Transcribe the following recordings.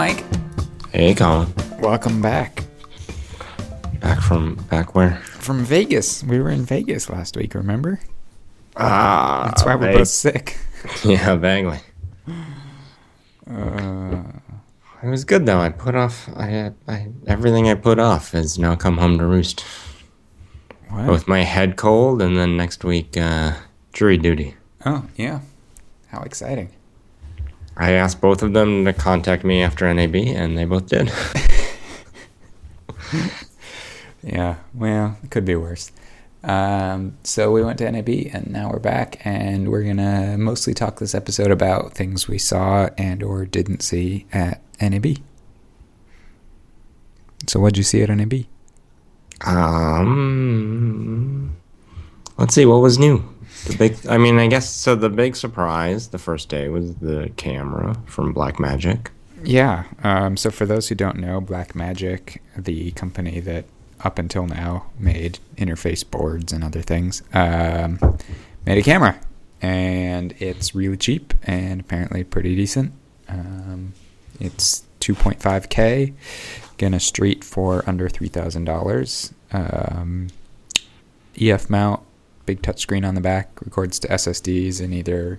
Mike. Hey, Colin. Welcome back Back from back where? from Vegas. We were in Vegas last week, remember? Ah, That's why we're vague- both sick. Yeah, vaguely. Uh, It was good though. I put off. I, I everything I put off has now come home to roost. what? With my head cold, and then next week uh, jury duty. Oh, yeah. How exciting. I asked both of them to contact me after NAB, and they both did. Yeah, well, it could be worse. Um, so we went to NAB and now we're back and we're gonna mostly talk this episode about things we saw and or didn't see at NAB. So what'd you see at NAB? um, let's see what was new. The big. I mean, I guess so. The big surprise the first day was the camera from Blackmagic. Yeah. Um, so for those who don't know, Blackmagic, the company that up until now made interface boards and other things, um, made a camera, and it's really cheap and apparently pretty decent. Um, it's 2.5k, gonna street for under three thousand dollars. Um, EF mount, big touchscreen on the back, records to SSDs in either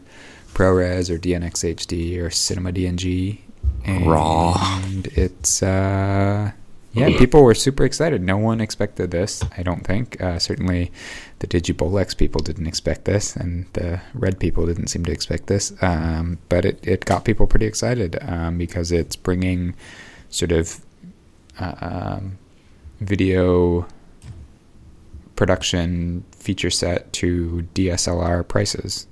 ProRes or DNX HD or Cinema DNG. And Raw. it's uh yeah, people were super excited. No one expected this, I don't think. Uh, certainly, the Digibolex people didn't expect this, and the Red people didn't seem to expect this. Um, but it, it got people pretty excited um, because it's bringing sort of uh, um, video production feature set to DSLR prices.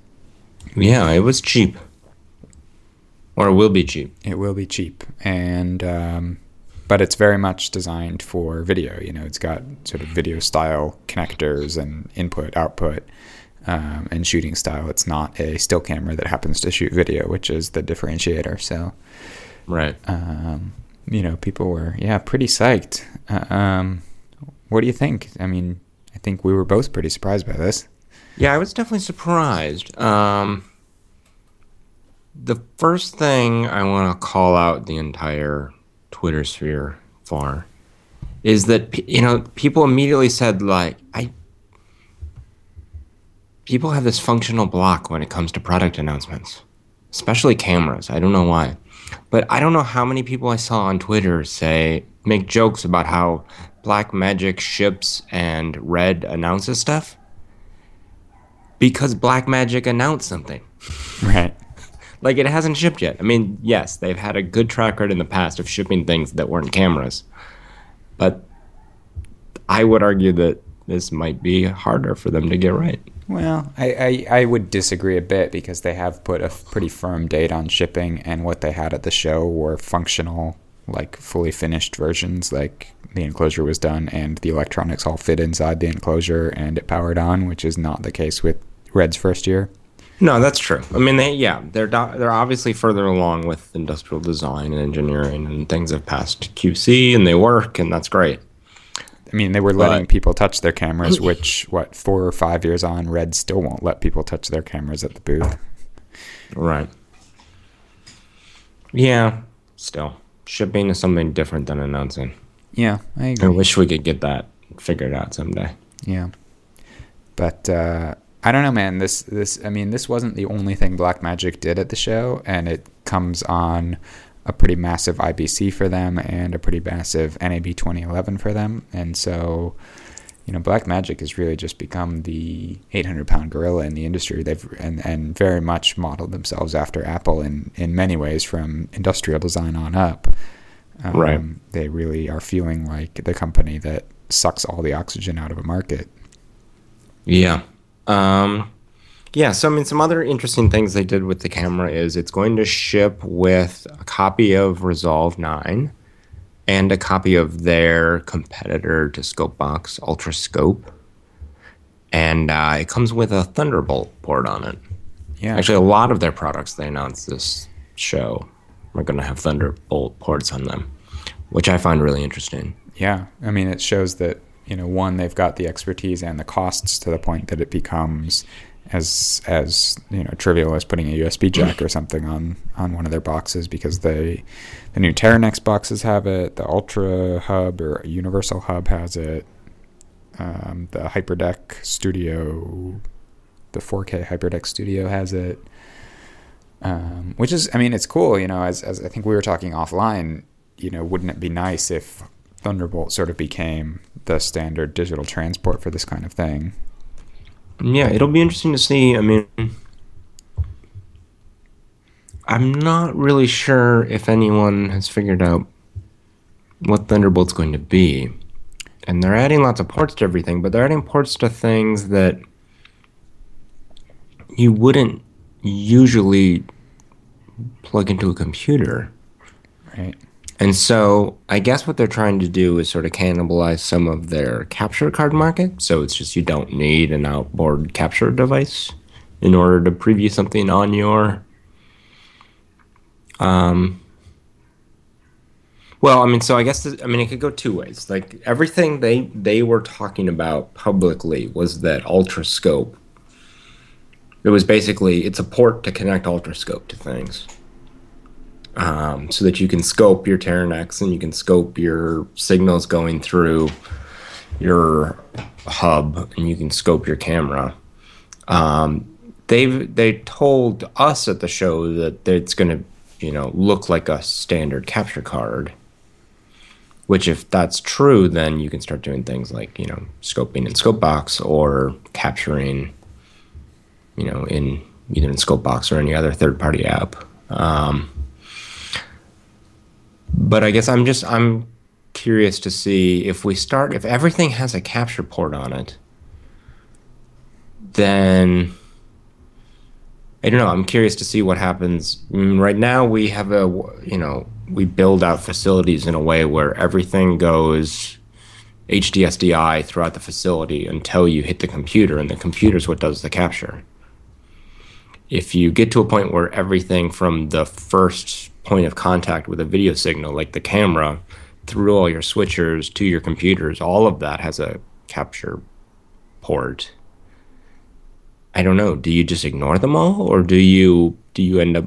Yeah, it was cheap. Or it will be cheap. It will be cheap, and um, but it's very much designed for video. You know, it's got sort of video style connectors and input output um, and shooting style. It's not a still camera that happens to shoot video, which is the differentiator. So, Right. um, you know, people were yeah pretty psyched. Uh, um, what do you think? I mean, think we were both pretty surprised by this. Yeah, I was definitely surprised. Um, the first thing I want to call out the entire Twitter sphere for is that you know people immediately said like I people have this functional block when it comes to product announcements, especially cameras. I don't know why, but I don't know how many people I saw on Twitter say make jokes about how Black Magic ships and Red announces stuff because Black Magic announced something. Right. Like it hasn't shipped yet. I mean, yes, they've had a good track record in the past of shipping things that weren't cameras. But I would argue that this might be harder for them to get right. Well, I, I, I would disagree a bit because they have put a pretty firm date on shipping, and what they had at the show were functional, like fully finished versions. Like the enclosure was done, and the electronics all fit inside the enclosure, and it powered on, which is not the case with Red's first year. No, that's true. I mean, they yeah, they're do- they're obviously further along with industrial design and engineering, and things have passed QC and they work, and that's great. I mean, they were letting But- people touch their cameras, which what four or five years on, Red still won't let people touch their cameras at the booth. Right. Yeah. Still, shipping is something different than announcing. Yeah, I agree. I wish we could get that figured out someday. Yeah. But uh, I don't know, man. This this I mean, this wasn't the only thing Black Magic did at the show, and it comes on a pretty massive IBC for them and a pretty massive NAB 2011 for them, and so. You know, Black Magic has really just become the 800 pound gorilla in the industry. They've and, and very much modeled themselves after Apple in, in many ways, from industrial design on up. Um, Right. They really are feeling like the company that sucks all the oxygen out of a market. Yeah. Um, yeah. So I mean, some other interesting things they did with the camera is it's going to ship with a copy of Resolve Nine and a copy of their competitor to Scopebox Ultra Scope, and uh, it comes with a Thunderbolt port on it. Yeah. Actually, a lot of their products they announced this show are going to have Thunderbolt ports on them, which I find really interesting. Yeah, I mean, it shows that you know, one, they've got the expertise and the costs to the point that it becomes as as you know trivial as putting a USB jack or something on on one of their boxes because they the new Teranex boxes have it, the Ultra Hub or Universal Hub has it, um, the Hyperdeck Studio, the 4K Hyperdeck Studio has it. Um, which is, I mean, it's cool, you know. As as I think we were talking offline, you know, wouldn't it be nice if Thunderbolt sort of became the standard digital transport for this kind of thing? Yeah, it'll be interesting to see. I mean, I'm not really sure if anyone has figured out what Thunderbolt's going to be. And they're adding lots of ports to everything, but they're adding ports to things that you wouldn't usually plug into a computer. Right. And so I guess what they're trying to do is sort of cannibalize some of their capture card market. So it's just you don't need an outboard capture device in order to preview something on your. Um, well, I mean, so I guess this, I mean it could go two ways. Like everything they they were talking about publicly was that Ultrascope. It was basically it's a port to connect Ultrascope to things um, so that you can scope your Teranex and you can scope your signals going through your hub and you can scope your camera. Um, they've they told us at the show that it's going to you know look like a standard capture card. Which, if that's true, then you can start doing things like you know scoping in Scopebox or capturing, you know, in either in Scopebox or any other third-party app. Um, but I guess I'm just I'm curious to see if we start if everything has a capture port on it, then I don't know. I'm curious to see what happens. Mm, right now, we have a you know we build out facilities in a way where everything goes HDSDI throughout the facility until you hit the computer, and the computer is what does the capture. If you get to a point where everything from the first point of contact with a video signal, like the camera, through all your switchers to your computers, all of that has a capture port. I don't know. Do you just ignore them all, or do you do you end up,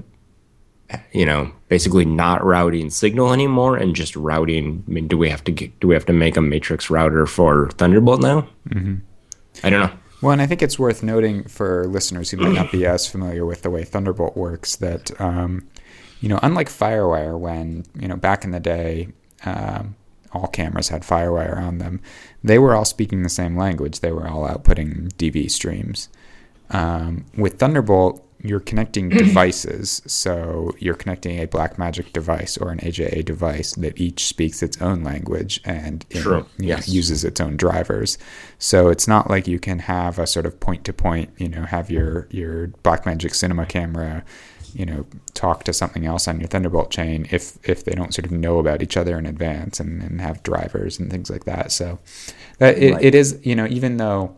you know, basically not routing signal anymore and just routing? I mean, do we have to get, do we have to make a matrix router for Thunderbolt now? Mm-hmm. I don't know. Well, and I think it's worth noting for listeners who might not be as familiar with the way Thunderbolt works that um, you know, unlike FireWire, when you know back in the day, um, all cameras had FireWire on them, they were all speaking the same language. They were all outputting DV streams. Um, with Thunderbolt, you're connecting devices. So you're connecting a Blackmagic device or an AJA device that each speaks its own language and True. In, yes. know, uses its own drivers. So it's not like you can have a sort of point to point, you know, have your your Blackmagic cinema camera you know talk to something else on your Thunderbolt chain if if they don't sort of know about each other in advance and, and have drivers and things like that. So that it, right. it is you know even though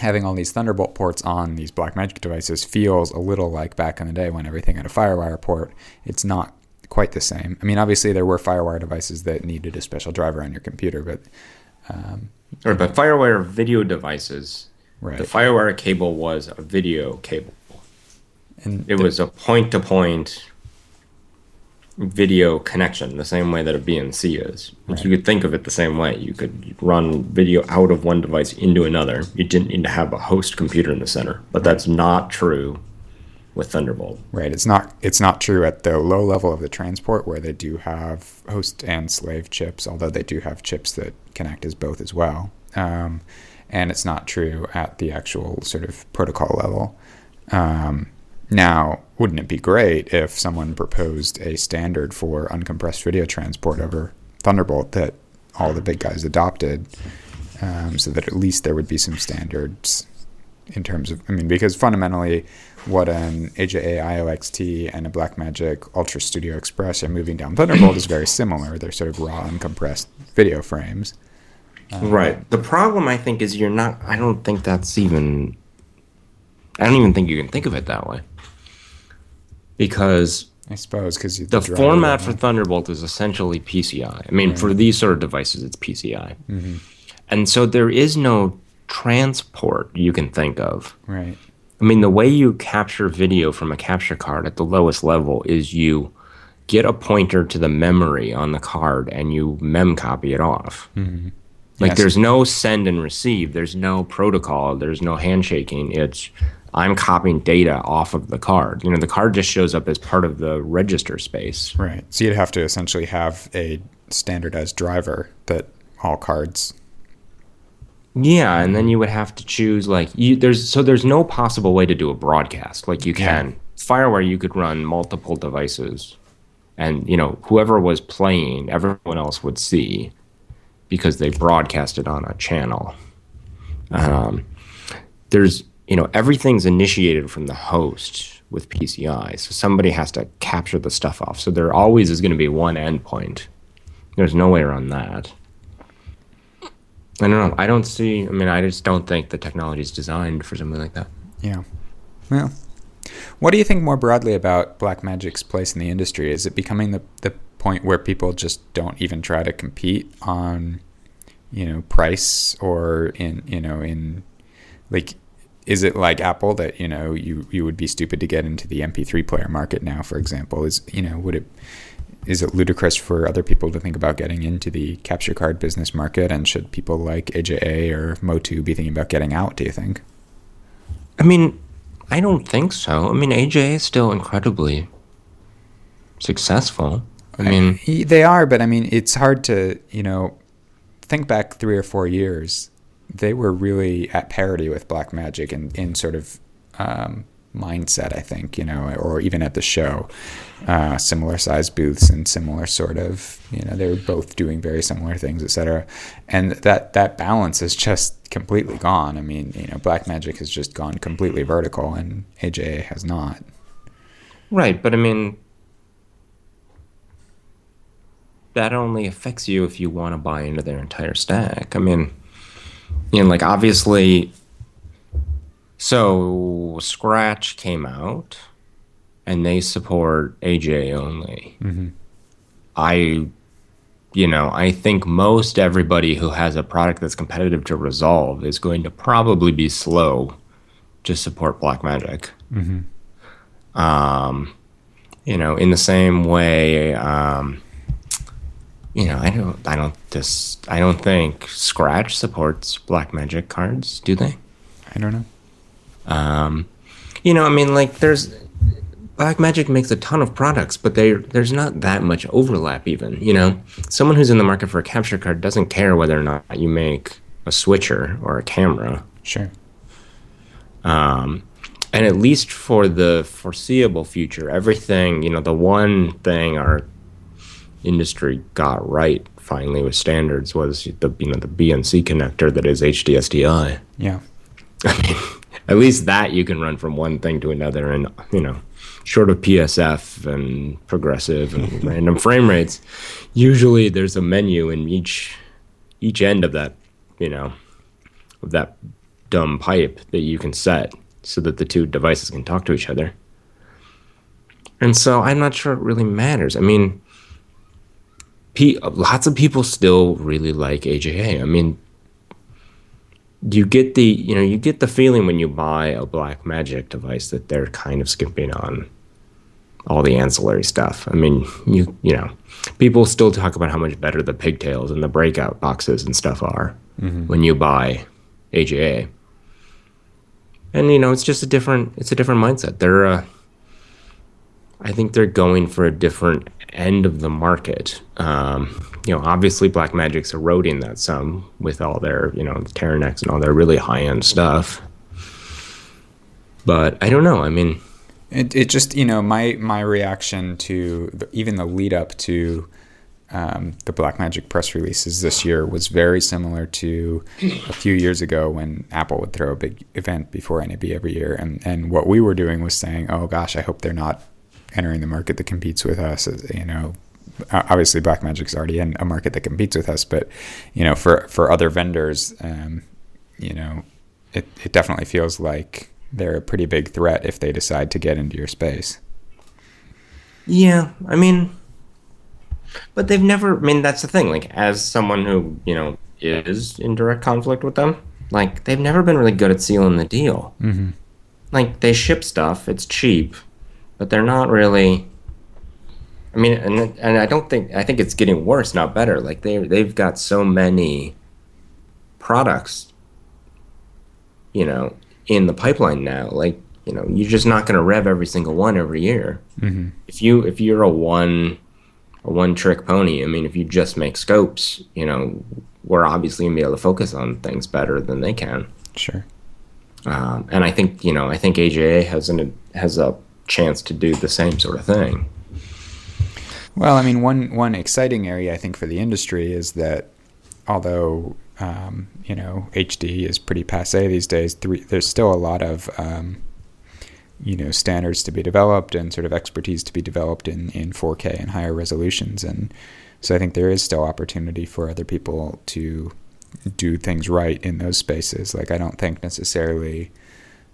having all these Thunderbolt ports on these Blackmagic devices feels a little like back in the day when everything had a FireWire port. It's not quite the same. I mean, obviously there were FireWire devices that needed a special driver on your computer, but um, or but FireWire video devices. Right. The FireWire cable was a video cable. And it the, was a point to point video connection, the same way that a BNC is. Right. You could think of it the same way. You could run video out of one device into another. You didn't need to have a host computer in the center, but that's not true with Thunderbolt. Right. It's not. It's not true at the low level of the transport where they do have host and slave chips, although they do have chips that connect as both as well. Um, and it's not true at the actual sort of protocol level. Um, now, wouldn't it be great if someone proposed a standard for uncompressed video transport over Thunderbolt that all the big guys adopted, um, so that at least there would be some standards in terms of, I mean, because fundamentally, what an AJA IOXT and a Blackmagic Ultra Studio Express are moving down Thunderbolt is very similar. They're sort of raw, uncompressed video frames. Um, right. The problem, I think, is you're not. I don't think that's even. I don't even think you can think of it that way because I suppose because the, the format for Thunderbolt is essentially PCI. I mean, right. for these sort of devices, it's PCI, mm-hmm. and so there is no transport you can think of. Right. I mean, the way you capture video from a capture card at the lowest level is you get a pointer to the memory on the card and you mem copy it off. Mm-hmm. Like Yes. there's no send and receive, there's no protocol, there's no handshaking. It's I'm copying data off of the card. You know, the card just shows up as part of the register space. Right. So you'd have to essentially have a standardized driver that all cards. Yeah, and then you would have to choose like you there's so there's no possible way to do a broadcast like you can. FireWire you could run multiple devices and you know whoever was playing everyone else would see because they broadcast it on a channel. Um, there's you know everything's initiated from the host with PCI, so somebody has to capture the stuff off. So there always is going to be one endpoint. There's no way around that. I don't know. I don't see. I mean, I just don't think the technology is designed for something like that. Yeah. Well, what do you think more broadly about Blackmagic's place in the industry? Is it becoming the, the point where people just don't even try to compete on, you know, price or in, you know, in like, is it like Apple that, you know, you, you would be stupid to get into the MP3 player market now, for example? Is, you know, would it, is it ludicrous for other people to think about getting into the capture card business market? And should people like AJA or Motu be thinking about getting out, do you think? I mean, I don't think so. I mean, AJA is still incredibly successful. I mean, Y- They are, but I mean, it's hard to, you know, think back three or four years. They were really at parity with Black Magic in, in sort of um, mindset, I think, you know, or even at the show. Uh, similar size booths and similar sort of, you know, they were both doing very similar things, et cetera. And that, that balance is just completely gone. I mean, you know, Black Magic has just gone completely vertical and AJA has not. right, but I mean, that only affects you if you want to buy into their entire stack. I mean, know, like obviously, so Scratch came out and they support AJA only. I, you know, I think most everybody who has a product that's competitive to Resolve is going to probably be slow to support Blackmagic. Um, you know, in the same way, um, you know, I don't, I don't just, I don't think Scratch supports Black Magic cards, do they? I don't know. Um, you know, I mean, like there's Black Magic makes a ton of products, but they there's not that much overlap. Even you know, someone who's in the market for a capture card doesn't care whether or not you make a switcher or a camera. Sure. Um, and at least for the foreseeable future, everything you know, the one thing our industry got right finally with standards was the you know the BNC connector that is HDSDI. Yeah. I mean, at least that you can run from one thing to another, and you know, short of PSF and progressive and random frame rates, usually there's a menu in each each end of that, you know, of that dumb pipe that you can set so that the two devices can talk to each other. And so I'm not sure it really matters. I mean, pe- lots of people still really like AJA. I mean, you get the you know you get the feeling when you buy a black magic device that they're kind of skipping on all the ancillary stuff. I mean you you know people still talk about how much better the pigtails and the breakout boxes and stuff are when you buy aja and you know it's just a different it's a different mindset. They're uh, i think they're going for a different end of the market. Um, you know obviously black magic's eroding that some with all their you know Teranex and all their really high-end stuff. But i don't know i mean It, it just you know my my reaction to the, even the lead up to um, the Blackmagic press releases this year was very similar to a few years ago when Apple would throw a big event before NAB every year, and and what we were doing was saying, oh gosh, I hope they're not entering the market that competes with us. You know, uh, obviously Blackmagic's already in a market that competes with us, but you know, for for other vendors, um, you know, it it definitely feels like they're a pretty big threat if they decide to get into your space. Yeah, I mean, but they've never. I mean, that's the thing. Like, as someone who you know is in direct conflict with them, like they've never been really good at sealing the deal. Mm-hmm. like they ship stuff. It's cheap, but they're not really. I mean, and and I don't think I think it's getting worse, not better. Like they they've got so many products, you know, in the pipeline now. Like you know, you're just not going to rev every single one every year. Mm-hmm. If you if you're a one a one trick pony, I mean, if you just make scopes, you know, we're obviously gonna be able to focus on things better than they can. Sure. Um, and I think you know, I think AJA has an has a chance to do the same sort of thing. Well, I mean, one one exciting area I think for the industry is that although um, you know HD is pretty passe these days, three, there's still a lot of um, you know standards to be developed and sort of expertise to be developed in in 4K and higher resolutions, and so I think there is still opportunity for other people to do things right in those spaces. Like I don't think necessarily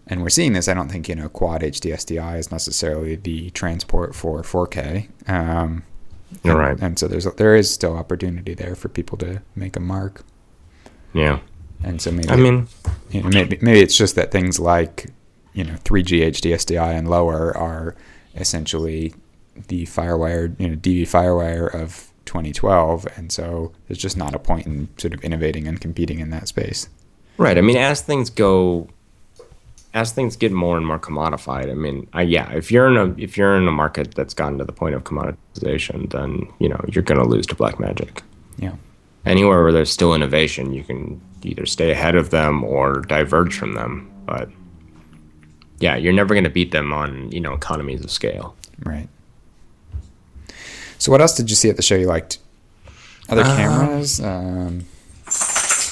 and we're seeing this. I don't think you know quad HD SDI is necessarily the transport for 4K. Um, You're and, right. And so there's there is still opportunity there for people to make a mark. Yeah. And so maybe I mean, you know, maybe maybe it's just that things like you know 3G HD SDI and lower are essentially the FireWire you know DV FireWire of 2012, and so there's just not a point in sort of innovating and competing in that space. right. I mean, as things go, as things get more and more commodified, I mean, I, yeah, if you're in a if you're in a market that's gotten to the point of commoditization, then you know you're going to lose to Blackmagic. Yeah. Anywhere where there's still innovation, you can either stay ahead of them or diverge from them. But yeah, you're never going to beat them on you know economies of scale. Right. So what else did you see at the show you liked? Other Um, cameras? Um,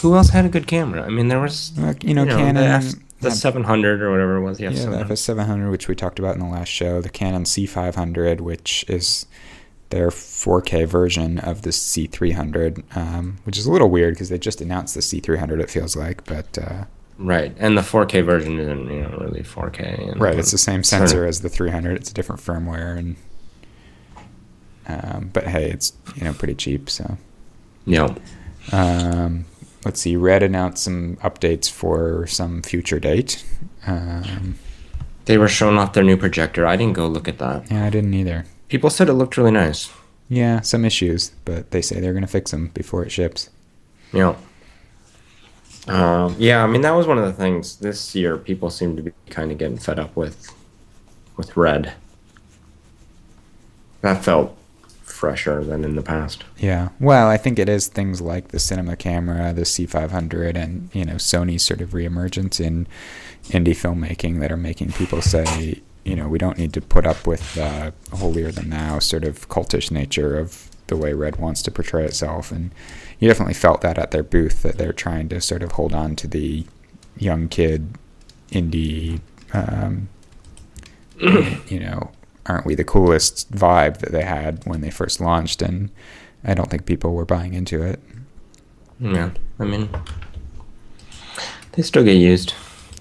Who else had a good camera? I mean, there was uh, you know, you know, Canon. The, F, 700 or whatever it was. Yeah, yeah, the 700. FS700, which we talked about in the last show. The Canon C500, which is their 4K version of the C300, um, which is a little weird because they just announced the C300. It feels like, but uh, Right, and the 4K version isn't you know really 4K. And right, it's the same sensor as the 300. It's a different firmware, and um, but hey, it's you know pretty cheap, so. Yeah, Um, let's see. Red announced some updates for some future date. Um, they were showing off their new projector. I didn't go look at that. yeah, I didn't either. People said it looked really nice. Yeah, some issues, but they say they're going to fix them before it ships. Yeah. Um, yeah, I mean that was one of the things this year. People seem to be kind of getting fed up with, with red. That felt fresher than in the past. Yeah. Well, I think it is things like the cinema camera, the C500, and you know Sony's sort of reemergence in indie filmmaking that are making people say, you know, we don't need to put up with the holier than thou sort of cultish nature of the way Red wants to portray itself, and you definitely felt that at their booth that they're trying to sort of hold on to the young kid indie, um, you know, aren't we the coolest vibe that they had when they first launched, and I don't think people were buying into it. Yeah, I mean, they still get used.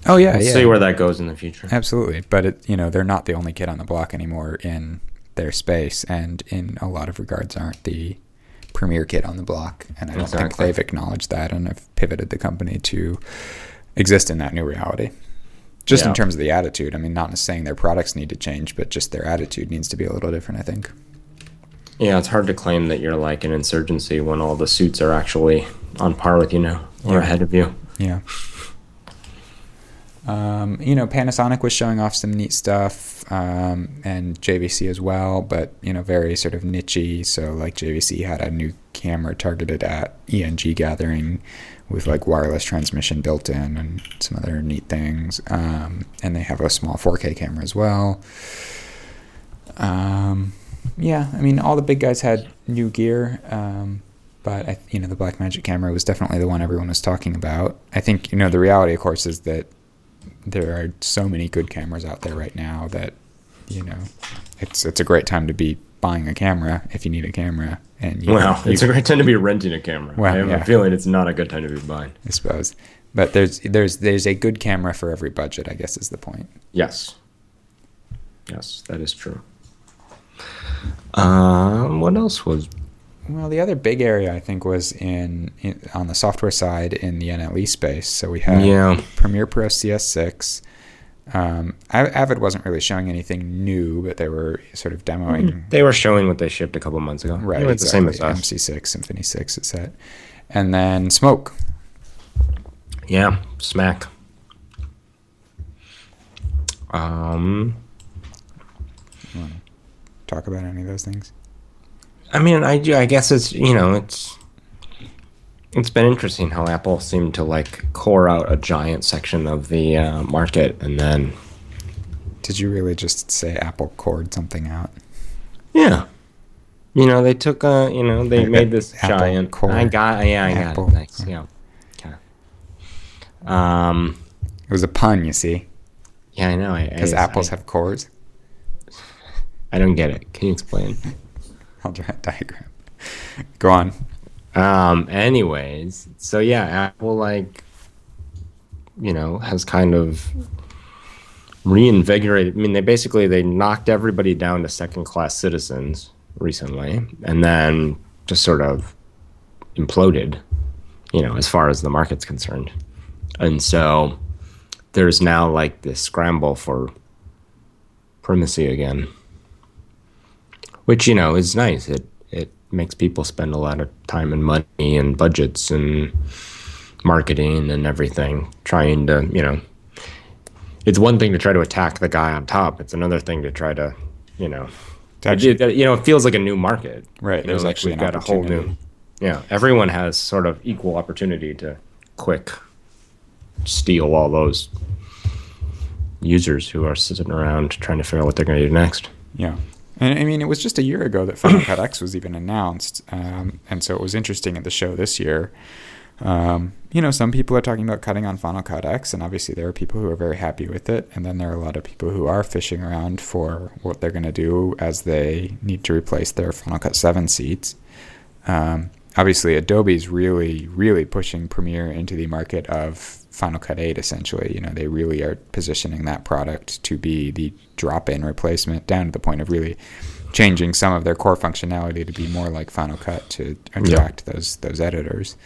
Oh yeah, We'll yeah, see where that goes in the future. absolutely. But it, you know, they're not the only kid on the block anymore in their space, and in a lot of regards, aren't the premier kid on the block. And I don't think they've acknowledged that and have pivoted the company to exist in that new reality. Just Yeah. in terms of the attitude, I mean, not saying their products need to change, but just their attitude needs to be a little different. I think. Yeah, it's hard to claim that you're like an insurgency when all the suits are actually on par with you now or Yeah. ahead of you. Yeah. Um, you know, Panasonic was showing off some neat stuff, um, and JVC as well, but you know, very sort of nichey. So, like JVC had a new camera targeted at ENG gathering with like wireless transmission built in and some other neat things. Um, and they have a small 4K camera as well. Um, yeah, I mean, all the big guys had new gear. Um, but I, you know, the Blackmagic camera was definitely the one everyone was talking about. I think you know the reality, of course, is that there are so many good cameras out there right now that you know it's it's a great time to be buying a camera if you need a camera. And you, Well, you- it's a great time to be renting a camera. Well, I have yeah. a feeling it's not a good time to be buying. I suppose, but there's there's there's a good camera for every budget. I guess is the point. Yes. Yes, that is true. Um, what else was? Well, the other big area I think was in, in on the software side in the NLE space. So we had Yeah. Premiere Pro CS6, Um, Avid wasn't really showing anything new, but they were sort of demoing. They were showing what they shipped a couple months ago. Right, It's exactly. the same as us. MC6, Symphony 6, it's that. And then Smoke. Yeah, smack. Um, talk about any of those things? I mean, I do- I guess it's you know it's it's been interesting how Apple seemed to like core out a giant section of the uh, market and then Did you really just say Apple cored something out? yeah, you know they took a, you know they Uh, made this Apple giant. core. I got yeah I Apple. got it. Thanks. Yeah. Okay. Um. It was a pun, you see, Yeah, I know. Because apples I, have cores. I don't get it. Can you explain? I'll draw a diagram. Go on. Um, anyways, so yeah, Apple like, you know, has kind of reinvigorated. I mean, they basically they knocked everybody down to second class citizens recently, and then just sort of imploded, you know, as far as the market's concerned. And so there's now like this scramble for primacy again, which you know is nice. It makes people spend a lot of time and money and budgets and marketing and everything trying to you know. It's one thing to try to attack the guy on top. It's another thing to try to, you know, actually- it- you know, it feels like a new market. Right, there's like we've got a whole new. Yeah, everyone has sort of equal opportunity to quick steal all those users who are sitting around trying to figure out what they're going to do next. Yeah. And I mean, it was just a year ago that Final Cut X was even announced. Um, and so it was interesting at the show this year. Um, you know, some people are talking about cutting on Final Cut X, and obviously there are people who are very happy with it. And then there are a lot of people who are fishing around for what they're going to do as they need to replace their Final Cut 7 seats. Um, obviously, Adobe's really, really pushing Premiere into the market of Final Cut 8, essentially. You know, they really are positioning that product to be the drop in replacement down to the point of really changing some of their core functionality to be more like Final Cut to attract those those editors.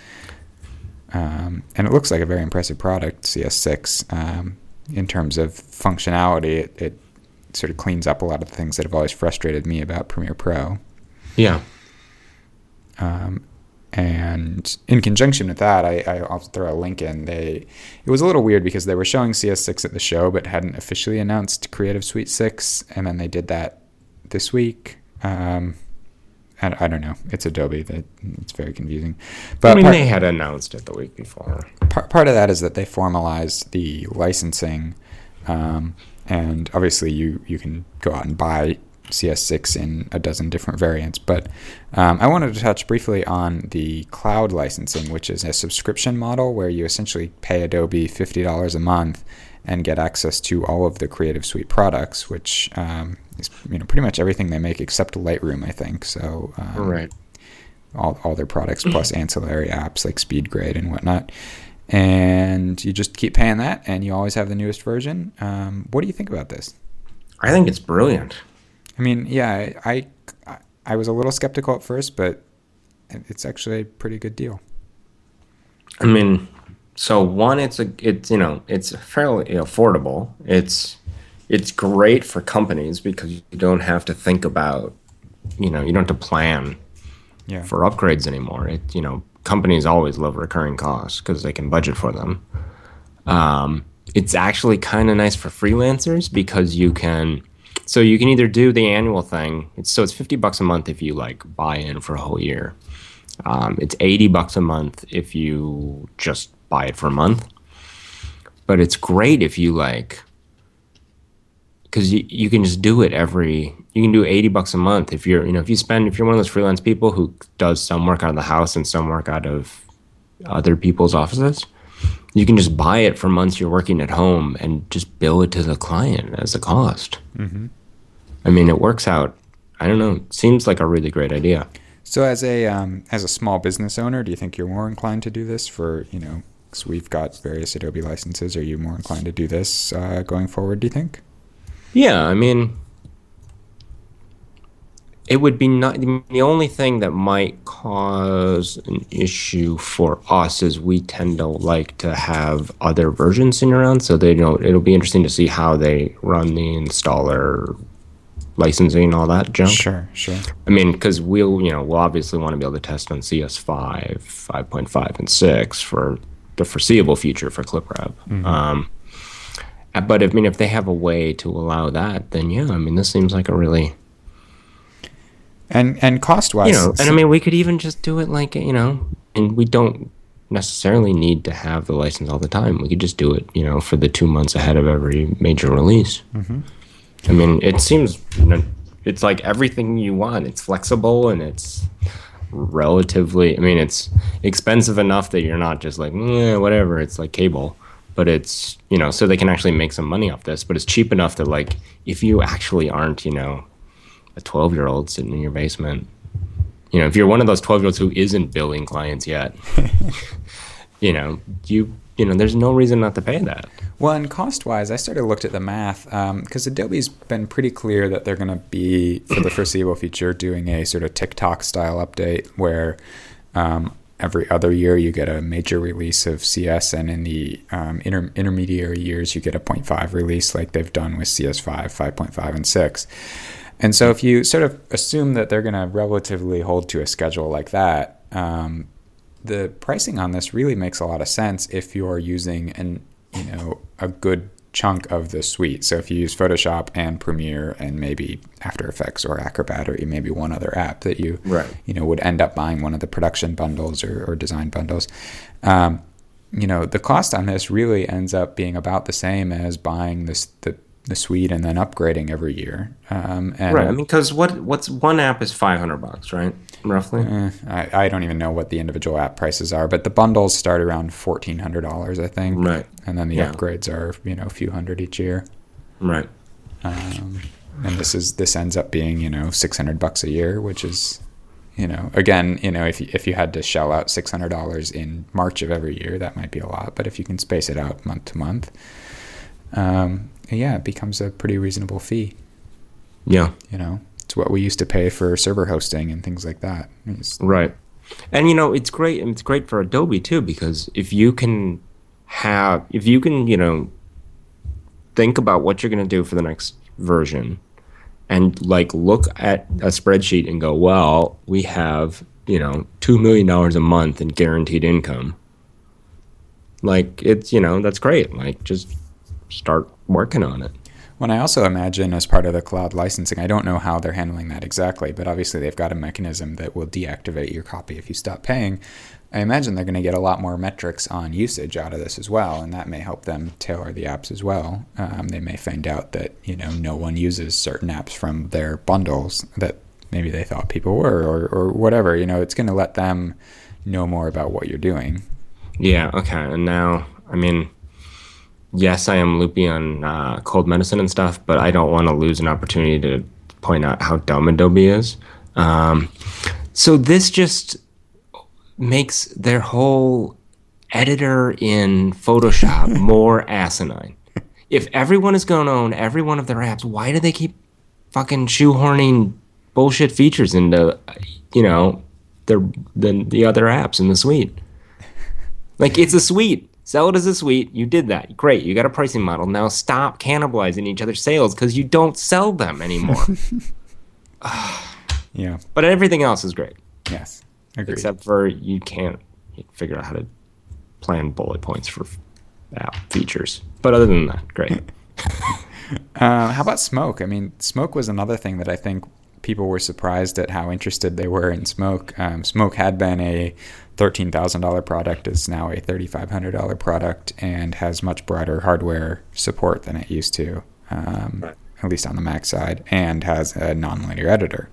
Um, and it looks like a very impressive product, CS6. Um, in terms of functionality, it, it sort of cleans up a lot of the things that have always frustrated me about Premiere Pro. Yeah. Um, and in conjunction with that, I, I, I'll throw a link in. They it was a little weird because they were showing CS6 at the show, but hadn't officially announced Creative Suite 6, and then they did that this week. Um, I, I don't know. It's Adobe. That it's very confusing. But I mean, part, they had announced it the week before. part, part of that is that they formalized the licensing, um, and obviously you you can go out and buy CS6 in a dozen different variants. But um, I wanted to touch briefly on the cloud licensing, which is a subscription model where you essentially pay Adobe fifty dollars a month and get access to all of the Creative Suite products, which um, is you know pretty much everything they make except Lightroom, I think. So um, Right. all, all their products plus ancillary apps like SpeedGrade and whatnot. And you just keep paying that, and you always have the newest version. Um, what do you think about this? I think it's brilliant. I mean, yeah, I, I I was a little skeptical at first, but it's actually a pretty good deal. I mean, so one, it's a, it's you know, it's fairly affordable. It's it's great for companies because you don't have to think about, you know, you don't have to plan Yeah. for upgrades anymore. It you know, companies always love recurring costs because they can budget for them. Um, it's actually kind of nice for freelancers because you can. So you can either do the annual thing. It's so it's fifty bucks a month if you like buy in for a whole year. Um, it's 80 bucks a month if you just buy it for a month. But it's great if you like, because you, you can just do it every, you can do 80 bucks a month. If you're, you know, if you spend, if you're one of those freelance people who does some work out of the house and some work out of other people's offices, you can just buy it for months you're working at home and just bill it to the client as a cost. Mm-hmm. I mean, it works out. I don't know. It seems like a really great idea. So, as a um, as a small business owner, do you think you're more inclined to do this for you know? Because we've got various Adobe licenses. Are you more inclined to do this uh, going forward? Do you think? Yeah, I mean, it would be not the only thing that might cause an issue for us is we tend to like to have other versions sitting around so they know it'll be interesting to see how they run the installer licensing and all that junk Sure, sure. i mean because we'll you know we'll obviously want to be able to test on cs5 5.5 and 6 for the foreseeable future for ClipWrap um, uh, but i mean if they have a way to allow that then yeah i mean this seems like a really And and cost wise, you know, and I mean, we could even just do it like you know, and we don't necessarily need to have the license all the time. We could just do it, you know, for the two months ahead of every major release. I mean, it seems it's like everything you want. It's flexible and it's relatively. I mean, it's expensive enough that you're not just like eh, whatever. It's like cable, but it's you know, so they can actually make some money off this. But it's cheap enough that like if you actually aren't, you know, a 12 year old sitting in your basement. You know, if you're one of those 12 year olds who isn't billing clients yet, you know, you you know, there's no reason not to pay that. Well, and cost wise, I started looked at the math because Adobe's been pretty clear that they're going to be for the foreseeable future doing a sort of tick-tock style update where um, every other year you get a major release of CS, and in the um, inter- intermediary years you get a 0.5 release like they've done with CS5, 5.5, and 6. And so if you sort of assume that they're going to relatively hold to a schedule like that, um, the pricing on this really makes a lot of sense if you're using an you know a good chunk of the suite. So if you use Photoshop and Premiere and maybe After Effects or Acrobat or maybe one other app that you Right. you know would end up buying one of the production bundles or, or design bundles. Um, you know the cost on this really ends up being about the same as buying this the the suite and then upgrading every year. Um, and Right. I mean, because what what's one app is 500 bucks, right? Roughly. Eh, I, I don't even know what the individual app prices are, but the bundles start around fourteen hundred dollars, I think. Right. And then the Yeah. upgrades are you know a few hundred each year. Right. Um, and this is this ends up being you know six hundred bucks a year, which is you know again you know if you, if you had to shell out six hundred dollars in March of every year, that might be a lot. But if you can space it out month to month, um, yeah, it becomes a pretty reasonable fee. Yeah. You know, it's what we used to pay for server hosting and things like that. It's- Right. And you know, it's great it's great for Adobe too because if you can have if you can, you know, think about what you're going to do for the next version and like look at a spreadsheet and go, "Well, we have, you know, 2 million dollars a month in guaranteed income." Like it's, you know, that's great. Like just start working on it. When I also imagine as part of the cloud licensing, I don't know how they're handling that exactly, but obviously they've got a mechanism that will deactivate your copy if you stop paying. I imagine they're going to get a lot more metrics on usage out of this as well, and that may help them tailor the apps as well. Um, they may find out that you know no one uses certain apps from their bundles that maybe they thought people were, or, or whatever. You know, it's going to let them know more about what you're doing. Yeah, okay. And now, I mean, yes, I am loopy on uh, cold medicine and stuff, but I don't want to lose an opportunity to point out how dumb Adobe is. Um, so this just makes their whole editor in Photoshop more asinine. If everyone is going to own every one of their apps, why do they keep fucking shoehorning bullshit features into, you know, their the the other apps in the suite? Like it's a suite. Sell it as a suite. You did that. Great. You got a pricing model. Now stop cannibalizing each other's sales because you don't sell them anymore. Yeah. but everything else is great, Yes. Agreed. except for you can't figure out how to plan bullet points for app features. But other than that, great. Uh, how about Smoke? I mean, Smoke was another thing that I think people were surprised at how interested they were in Smoke. Um, Smoke had been a thirteen thousand dollar product, is now a thirty five hundred dollar product, and has much broader hardware support than it used to, um, Right. at least on the Mac side, and has a nonlinear editor.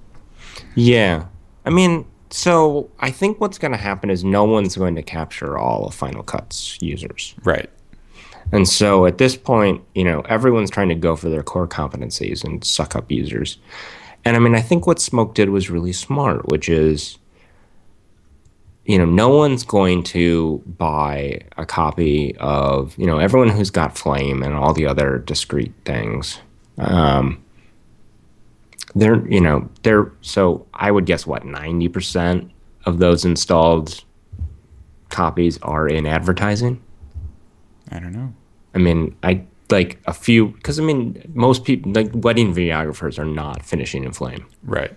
Yeah. I mean, so I think what's going to happen is no one's going to capture all of Final Cut's users. Right. And so at this point, you know, everyone's trying to go for their core competencies and suck up users. And I mean, I think what Smoke did was really smart, which is, you know, no one's going to buy a copy of, you know, everyone who's got Flame and all the other discrete things. Um, they're you know they're so I would guess what ninety percent of those installed copies are in advertising. I don't know. I mean, I like a few because I mean most people like wedding videographers are not finishing in flame, Right.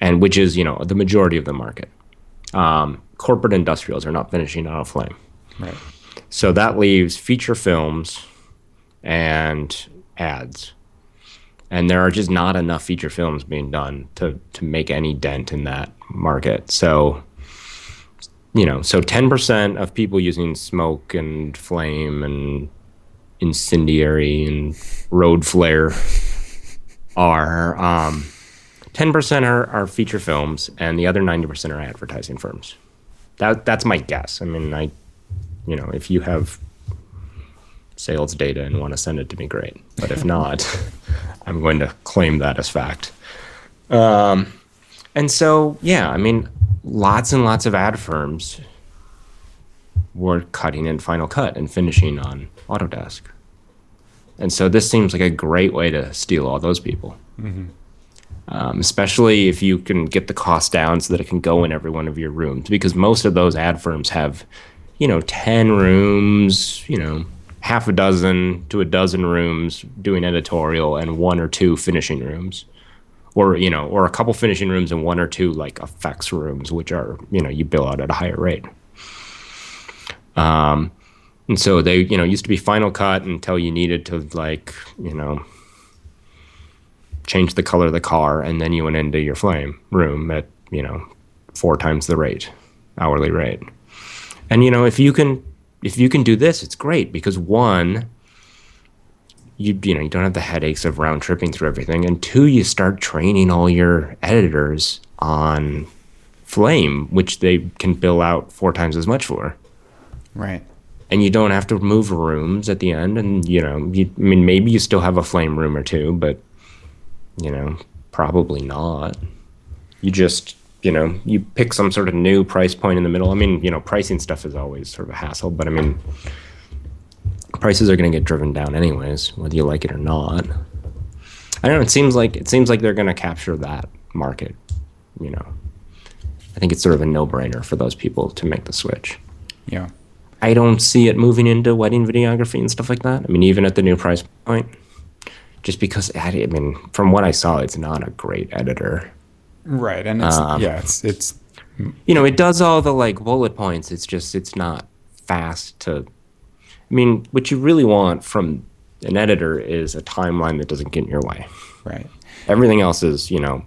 and which is you know the majority of the market. Um, corporate industrials are not finishing on a flame. Right. So that leaves feature films and ads. And there are just not enough feature films being done to, to make any dent in that market. So, you know, so 10% of people using smoke and flame and incendiary and road flare are um, 10% are, are feature films and the other 90% are advertising firms. That, that's my guess. I mean, I you know, if you have sales data and want to send it to me, great. But if not, I'm going to claim that as fact. Um, and so, yeah, I mean, lots and lots of ad firms were cutting in Final Cut and finishing on Autodesk. And so this seems like a great way to steal all those people. Um, especially if you can get the cost down so that it can go in every one of your rooms, because most of those ad firms have you know, 10 rooms, you know, half a dozen to a dozen rooms doing editorial and one or two finishing rooms. Or, you know, or a couple finishing rooms and one or two like effects rooms, which are, you know, you bill out at a higher rate. Um, and so they, you know, used to be Final Cut until you needed to like, you know, change the color of the car, and then you went into your flame room at, you know, four times the rate, hourly rate. And you know, if you can if you can do this, it's great because one, you you know, you don't have the headaches of round tripping through everything, and two, you start training all your editors on Flame, which they can bill out four times as much for. Right. And you don't have to move rooms at the end, and you know, you, I mean, maybe you still have a flame room or two, but you know, probably not. You just you know, you pick some sort of new price point in the middle. I mean, you know, pricing stuff is always sort of a hassle, but I mean, prices are going to get driven down anyways, whether you like it or not. I don't know. It seems like it seems like they're going to capture that market. You know, I think it's sort of a no-brainer for those people to make the switch. Yeah. I don't see it moving into wedding videography and stuff like that. I mean, even at the new price point, just because I mean, from what I saw, it's not a great editor. Right. And it's um, yeah, it's it's you know, it does all the like bullet points. It's just it's not fast to I mean, what you really want from an editor is a timeline that doesn't get in your way. Right. Everything else is, you know,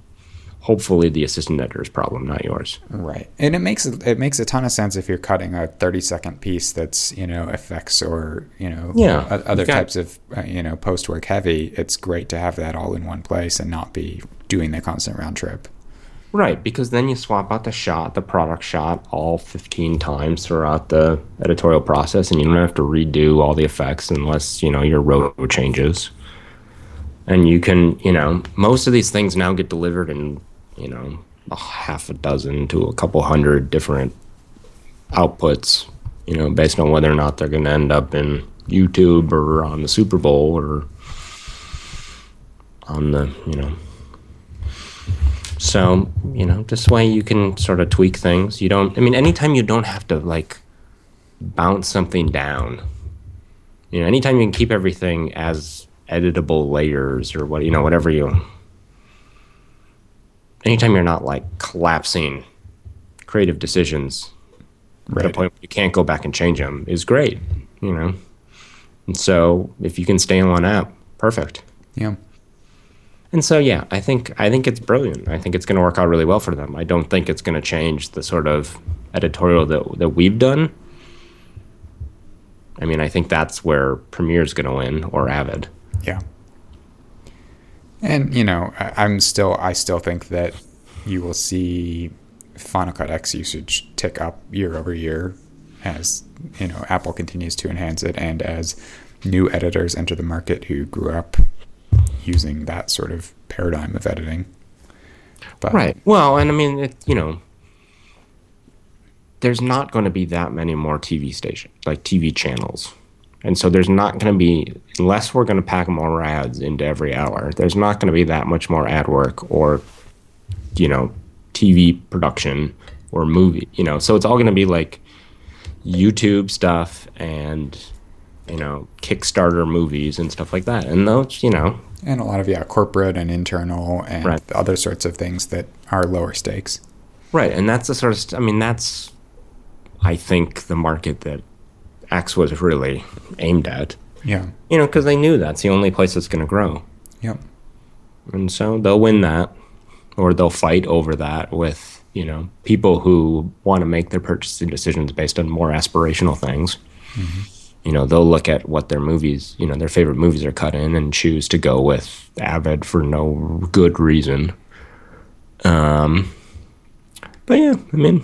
hopefully the assistant editor's problem, not yours. Right. And it makes it makes a ton of sense if you're cutting a 30 second piece that's, you know, effects or, you know, yeah, other got, types of, uh, you know, post work heavy. It's great to have that all in one place and not be doing the constant round trip. Right, because then you swap out the shot, the product shot, all 15 times throughout the editorial process, and you don't have to redo all the effects unless, you know, your road changes. And you can, you know, most of these things now get delivered in, you know, a half a dozen to a couple hundred different outputs, you know, based on whether or not they're going to end up in YouTube or on the Super Bowl or on the, you know, so, you know, this way you can sort of tweak things. You don't, I mean, anytime you don't have to like bounce something down, you know, anytime you can keep everything as editable layers or what, you know, whatever you, anytime you're not like collapsing creative decisions right. at a point where you can't go back and change them is great, you know. And so if you can stay in one app, perfect. Yeah. And so yeah, I think I think it's brilliant. I think it's going to work out really well for them. I don't think it's going to change the sort of editorial that that we've done. I mean, I think that's where Premiere's going to win or Avid. Yeah. And you know, I'm still I still think that you will see Final Cut X usage tick up year over year as you know Apple continues to enhance it and as new editors enter the market who grew up using that sort of paradigm of editing. But, right. Well, and I mean, it, you know, there's not going to be that many more TV stations, like TV channels, And so there's not going to be, unless we're going to pack more ads into every hour, there's not going to be that much more ad work or, you know, TV production or movie, you know. So it's all going to be like YouTube stuff and, you know, Kickstarter movies and stuff like that. And those, you know, And a lot of, yeah, corporate and internal and Right. other sorts of things that are lower stakes. Right, and that's the sort of st- I mean that's I think the market that X was really aimed at. Yeah. You know, because they knew that's the only place that's going to grow, Yep. and so they'll win that, or they'll fight over that with you know people who want to make their purchasing decisions based on more aspirational things. You know, they'll look at what their movies, you know, their favorite movies are cut in, and choose to go with Avid for no good reason. Um, but yeah, I mean,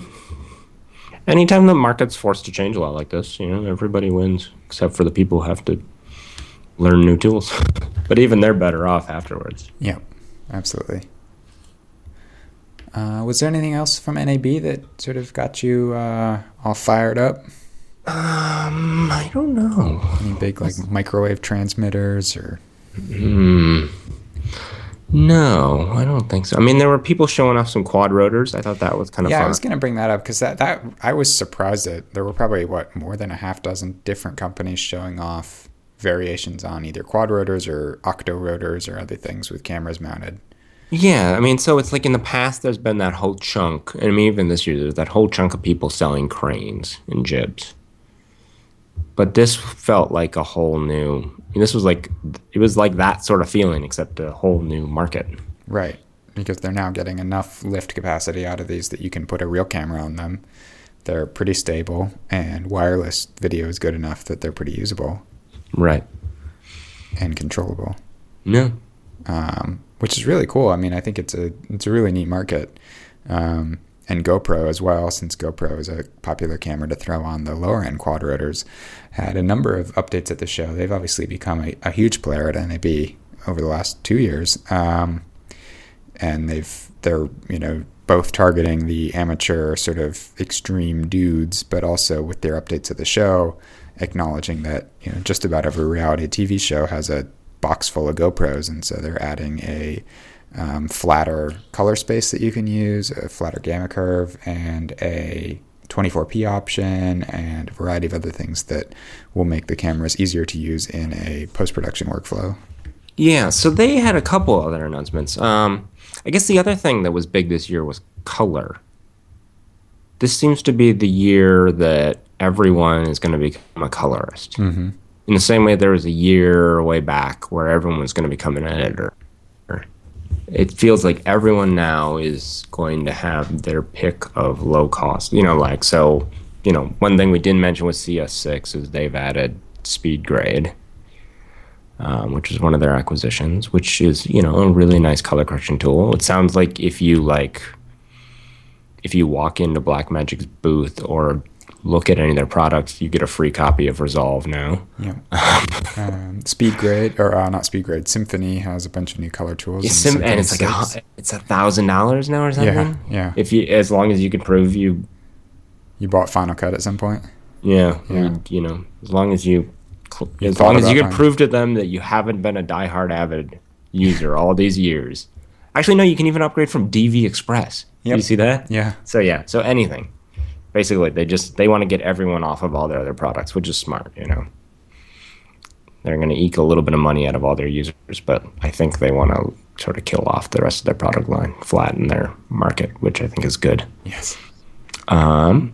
anytime the market's forced to change a lot like this, you know, everybody wins except for the people who have to learn new tools. but even they're better off afterwards. Yep. Absolutely. Uh, was there anything else from NAB that sort of got you uh, all fired up? Um, I don't know. Any big like microwave transmitters or Hmm. No, I don't think so. I mean, there were people showing off some quad rotors. I thought that was kind of yeah, fun. I was gonna bring that up because that that I was surprised that there were probably what more than a half dozen different companies showing off variations on either quad rotors or octo rotors or other things with cameras mounted. Yeah, I mean, so it's like in the past, there's been that whole chunk, and I mean, even this year, there's that whole chunk of people selling cranes and jibs. But this felt like a whole new. I mean, this was like it was like that sort of feeling, except a whole new market. Right, because they're now getting enough lift capacity out of these that you can put a real camera on them. They're pretty stable, and wireless video is good enough that they're pretty usable Right. and controllable. No. um, which is really cool. I mean, I think it's a it's a really neat market, um, and GoPro as well, since GoPro is a popular camera to throw on the lower end quad rotors, had a number of updates at the show. They've obviously become a, a huge player at NAB over the last two years, um, and they've they're you know both targeting the amateur sort of extreme dudes, but also with their updates at the show, acknowledging that you know just about every reality TV show has a box full of GoPros, and so they're adding a um, flatter color space that you can use, a flatter gamma curve, and a 24p option, and a variety of other things that will make the cameras easier to use in a post production workflow. Yeah, so they had a couple other announcements. Um, I guess the other thing that was big this year was color. This seems to be the year that everyone is going to become a colorist. Mm-hmm. In the same way, there was a year way back where everyone was going to become an editor. It feels like everyone now is going to have their pick of low cost. You know, like, so, you know, one thing we didn't mention with CS6 is they've added SpeedGrade um, which is one of their acquisitions, which is you know a really nice color correction tool. It sounds like if you like, if you walk into Blackmagic's booth or look at any of their products, you get a free copy of Resolve now. Yeah. um, SpeedGrade, or uh, not SpeedGrade, Symphony has a bunch of new color tools. In sim- and it's like a, it's a thousand dollars now or 6. yeah, something. yeah. If you, as long as you can prove you, You bought Final Cut at some point. yeah, Yeah. You, you know, as long as you, You as long as you can time. prove to them that you haven't been a diehard Avid user all these years. Actually, no, you can even upgrade from DV Express. Yep. You see that? Yeah, So yeah, so anything. Basically, they just they want to get everyone off of all their other products, which is smart, you know. They're going to eke a little bit of money out of all their users, but I think they want to sort of kill off the rest of their product line, flatten their market, which I think is good. yes. Um,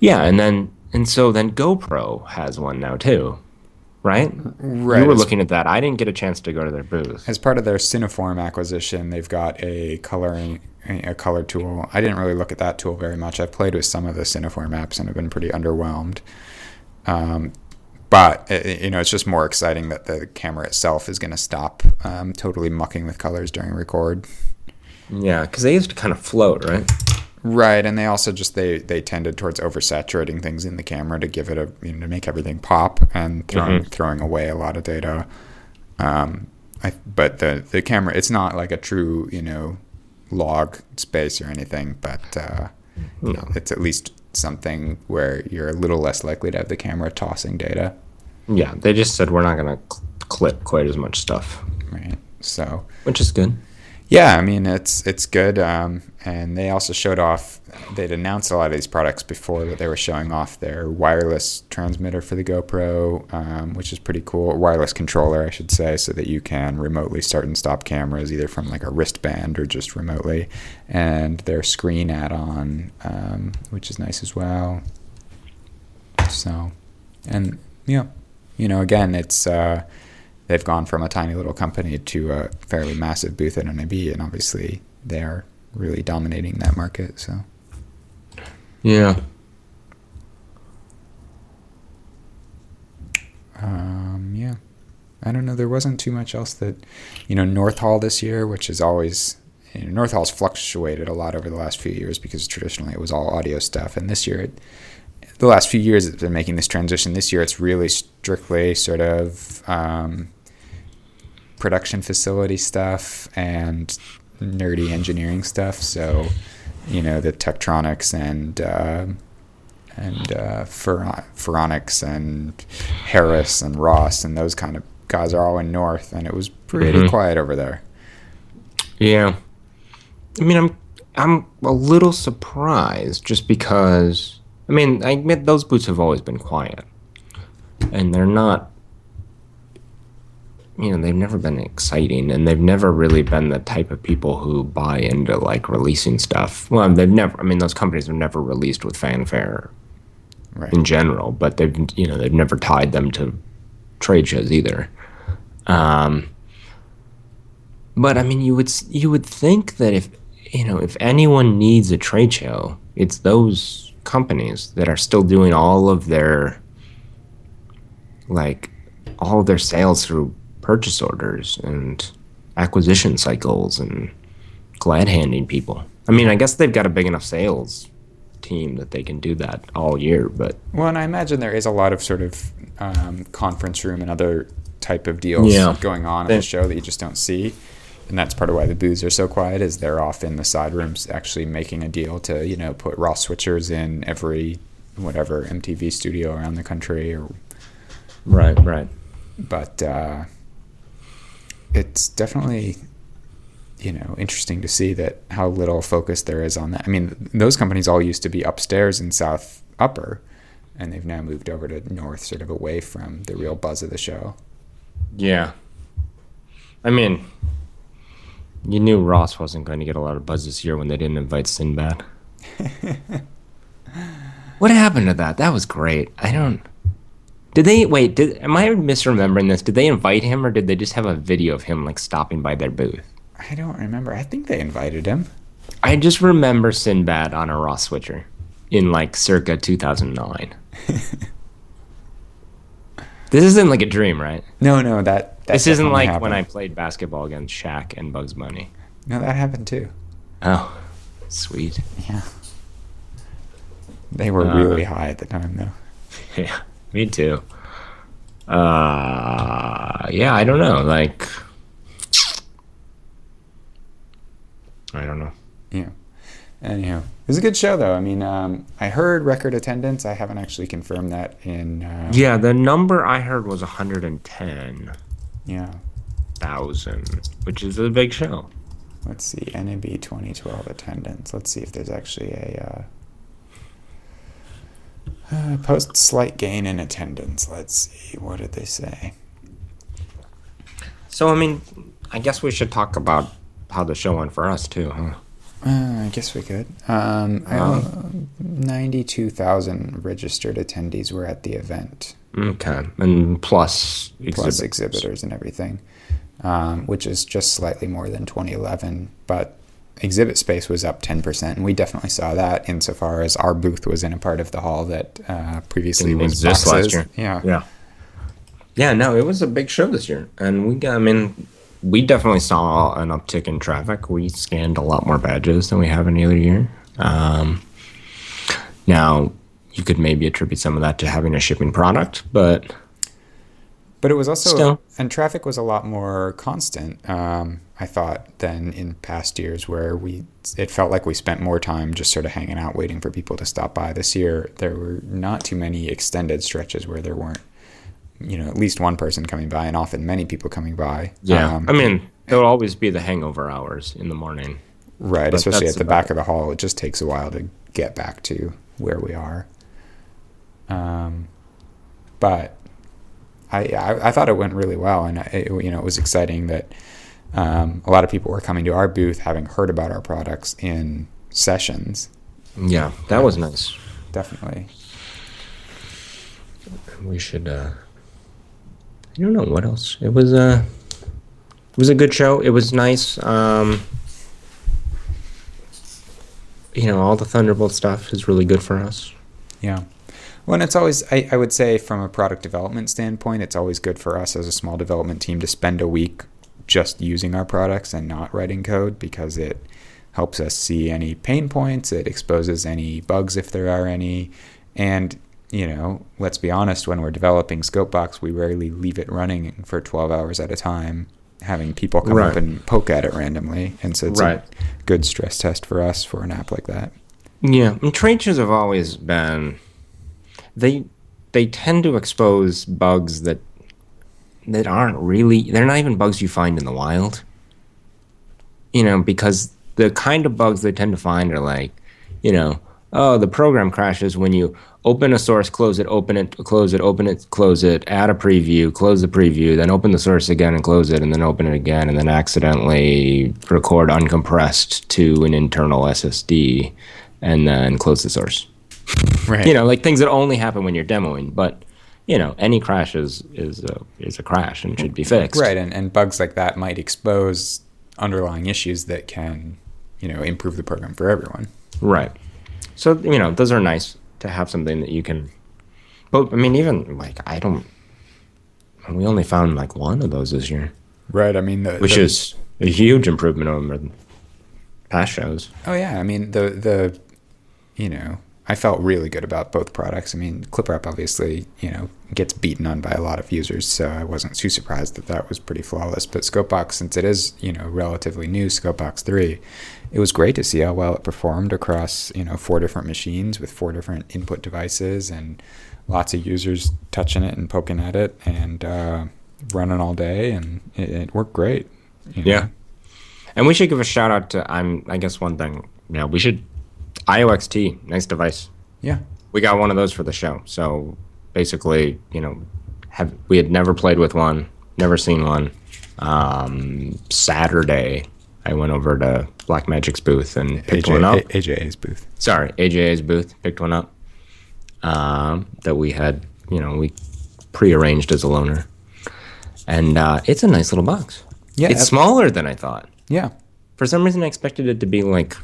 yeah, and then and so then GoPro has one now too, right? Right. You were looking at that. I didn't get a chance to go to their booth. As part of their Cineform acquisition, they've got a coloring a color tool. I didn't really look at that tool very much. I've played with some of the Cineform apps and have been pretty underwhelmed. Um, but uh, you know, it's just more exciting that the camera itself is going to stop um, totally mucking with colors during record. Yeah, because they used to kind of float, right? Right, and they also just they they tended towards oversaturating things in the camera to give it a you know to make everything pop and throwing throwing away a lot of data. Um, I, but the the camera it's not like a true you know log space or anything, but uh, No. it's at least something where you're a little less likely to have the camera tossing data. Yeah, they just said we're not going to cl- clip quite as much stuff, right? So, which is good. Yeah, I mean it's it's good, um, and they also showed off. They'd announced a lot of these products before, but they were showing off their wireless transmitter for the GoPro, um, which is pretty cool. Wireless controller, I should say, so that you can remotely start and stop cameras either from like a wristband or just remotely, and their screen add-on, um, which is nice as well. So, and yeah, you know, again, it's. Uh, they've gone from a tiny little company to a fairly massive booth at NAB, and obviously they are really dominating that market. So, yeah. Um, yeah, I don't know. There wasn't too much else that, you know, North Hall this year, which is always you know, North Hall's fluctuated a lot over the last few years because traditionally it was all audio stuff, and this year it the last few years it's been making this transition. This year it's really strictly sort of um, production facility stuff and nerdy engineering stuff. So, you know, the Tektronix and uh, and uh, and Harris and Ross and those kind of guys are all in North, and it was pretty mm-hmm. quiet over there. Yeah, I mean, I'm I'm a little surprised just because I mean I admit those boots have always been quiet, and they're not you know they've never been exciting and they've never really been the type of people who buy into like releasing stuff well they've never i mean those companies have never released with fanfare right. in general but they've you know they've never tied them to trade shows either um, but i mean you would you would think that if you know if anyone needs a trade show it's those companies that are still doing all of their like all of their sales through purchase orders and acquisition cycles and glad handing people. I mean, I guess they've got a big enough sales team that they can do that all year. But well, and I imagine there is a lot of sort of um, conference room and other type of deals yeah. going on at the show that you just don't see. And that's part of why the booths are so quiet. Is they're off in the side rooms actually making a deal to you know put Ross switchers in every whatever MTV studio around the country or right, right. But uh, it's definitely you know interesting to see that how little focus there is on that. I mean, those companies all used to be upstairs in South Upper, and they've now moved over to North, sort of away from the real buzz of the show. Yeah, I mean, you knew Ross wasn't going to get a lot of buzz this year when they didn't invite Sinbad. what happened to that? That was great. I don't. Did they wait? Did am I misremembering this? Did they invite him, or did they just have a video of him like stopping by their booth? I don't remember. I think they invited him. I just remember Sinbad on a Ross switcher in like circa 2009. this isn't like a dream, right? No, no, that, that this isn't like happened. when I played basketball against Shaq and Bugs Bunny. No, that happened too. Oh, sweet. Yeah. They were uh, really high at the time, though. Yeah. Me too. Uh, yeah, I don't know. Like, I don't know. Yeah. Anyhow, it was a good show, though. I mean, um, I heard record attendance. I haven't actually confirmed that in. Uh, yeah, the number I heard was 110. Yeah. Thousand, which is a big show. Let's see, NAB 2012 attendance. Let's see if there's actually a. Uh, uh, post slight gain in attendance. Let's see. What did they say? So, I mean, I guess we should talk about how the show went for us, too, huh? Uh, I guess we could. Um, uh, 92,000 registered attendees were at the event. Okay. And plus exhibitors. Plus exhibitors and everything, um, which is just slightly more than 2011. But exhibit space was up 10%. And we definitely saw that insofar as our booth was in a part of the hall that uh, previously Didn't was boxes. last year. Yeah. Yeah. Yeah, no, it was a big show this year. And we got, I mean, we definitely saw an uptick in traffic. We scanned a lot more badges than we have any other year. Um, now, you could maybe attribute some of that to having a shipping product, but but it was also Still. and traffic was a lot more constant. Um, I thought than in past years where we it felt like we spent more time just sort of hanging out waiting for people to stop by. This year there were not too many extended stretches where there weren't you know at least one person coming by, and often many people coming by. Yeah, Um, I mean there'll always be the hangover hours in the morning. right, especially at the about back of the hall. It just takes a while to get back to where we are. Um, but I, I I thought it went really well, and it, you know it was exciting that um, a lot of people were coming to our booth having heard about our products in sessions. Yeah, that was nice. Definitely. We should. uh I don't know what else. It was a. It was a good show. It was nice. Um, you know, all the Thunderbolt stuff is really good for us. Yeah. Well, and it's always, I, I would say, from a product development standpoint, it's always good for us as a small development team to spend a week just using our products and not writing code because it helps us see any pain points, it exposes any bugs if there are any. And, you know, let's be honest, when we're developing Scopebox, we rarely leave it running for 12 hours at a time, having people come up and poke at it randomly. And so it's Right. a good stress test for us for an app like that. Yeah, and trade shows have always been they they tend to expose bugs that that aren't really they're not even bugs you find in the wild. You know, because the kind of bugs they tend to find are like, you know, oh, the program crashes when you open a source, close it, open it, close it, open it, close it, add a preview, close the preview, then open the source again and close it, and then open it again, and then accidentally record uncompressed to an internal SSD, and then close the source. Right. You know, like things that only happen when you're demoing, but you know, any crash is is a, is a crash and should be fixed. Right, and, and bugs like that might expose underlying issues that can, you know, improve the program for everyone. Right. So you know, those are nice to have something that you can. But I mean, even like I don't. We only found like one of those this year, Right. I mean, the, which the- is a huge improvement over past shows. oh yeah. I mean the the, you know, I felt really good about both products. I mean, ClipWrap obviously, you know, gets beaten on by a lot of users, so I wasn't too surprised that that was pretty flawless. But Scopebox, since it is, you know, relatively new, Scopebox three, it was great to see how well it performed across, you know, four different machines with four different input devices and lots of users touching it and poking at it and uh, running all day, and it, it worked great. you know. Yeah. And we should give a shout out to I'm I guess one thing. Yeah, we should Io XT, nice device. Yeah. We got one of those for the show. So basically, you know, have we had never played with one, never seen one. Um, Saturday, I went over to Blackmagic's booth and picked one up. AJ, AJA's booth. Sorry, AJA's booth, picked one up. Um, that we had, you know, we prearranged as a loaner, and uh, it's a nice little box. Yeah, it's smaller than I thought. Yeah. For some reason, I expected it to be like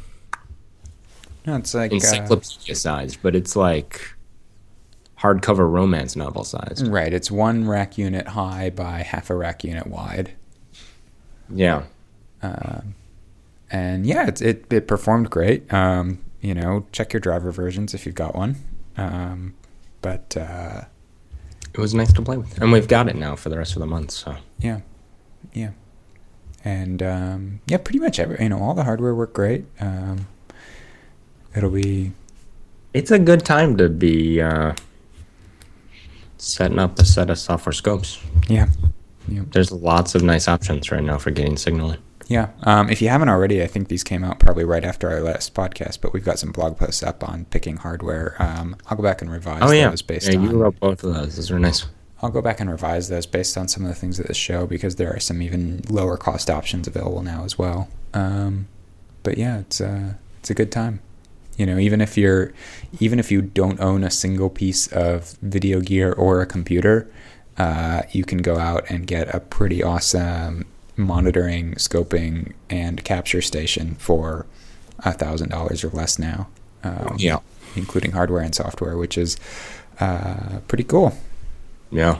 No, it's like uh, encyclopedia sized, but it's like hardcover romance novel sized. right. It's one rack unit high by half a rack unit wide, Yeah. and yeah, it's, it it performed great. Um, you know, check your driver versions if you've got one. Um, but uh, It was nice to play with. And we've got it now for the rest of the month, so. yeah, yeah, and um, yeah, pretty much every you know all the hardware worked great. Um, it'll be It's a good time to be uh, setting up a set of software scopes. yeah, yeah. There's lots of nice options right now for getting signaling. Yeah. Um, if you haven't already, I think these came out probably right after our last podcast, but we've got some blog posts up on picking hardware. Um, I'll go back and revise Oh, yeah. those based yeah on. you wrote both of those. Those are nice. I'll go back and revise those based on some of the things at the show because there are some even lower cost options available now as well. Um, but yeah, it's uh, it's a good time. You know, even if you're, even if you don't own a single piece of video gear or a computer, uh, you can go out and get a pretty awesome monitoring, scoping, and capture station for a thousand dollars or less now. Um, Yeah. including hardware and software, which is uh, pretty cool. Yeah.